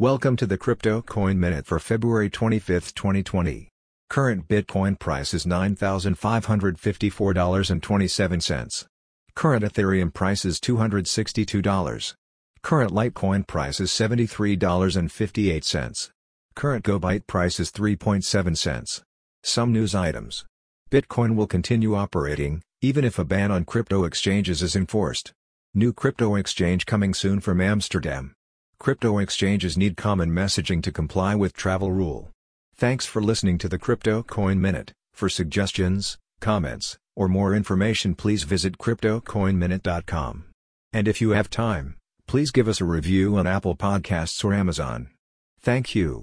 Welcome to the Crypto Coin Minute for February 25, 2020. Current Bitcoin price is $9,554.27. Current Ethereum price is $262. Current Litecoin price is $73.58. Current GoByte price is 3.7 cents. Some news items. Bitcoin will continue operating, even if a ban on crypto exchanges is enforced. New crypto exchange coming soon from Amsterdam. Crypto exchanges need common messaging to comply with travel rule. Thanks for listening to the Crypto Coin Minute. For suggestions, comments, or more information please visit cryptocoinminute.com. And if you have time, please give us a review on Apple Podcasts or Amazon. Thank you.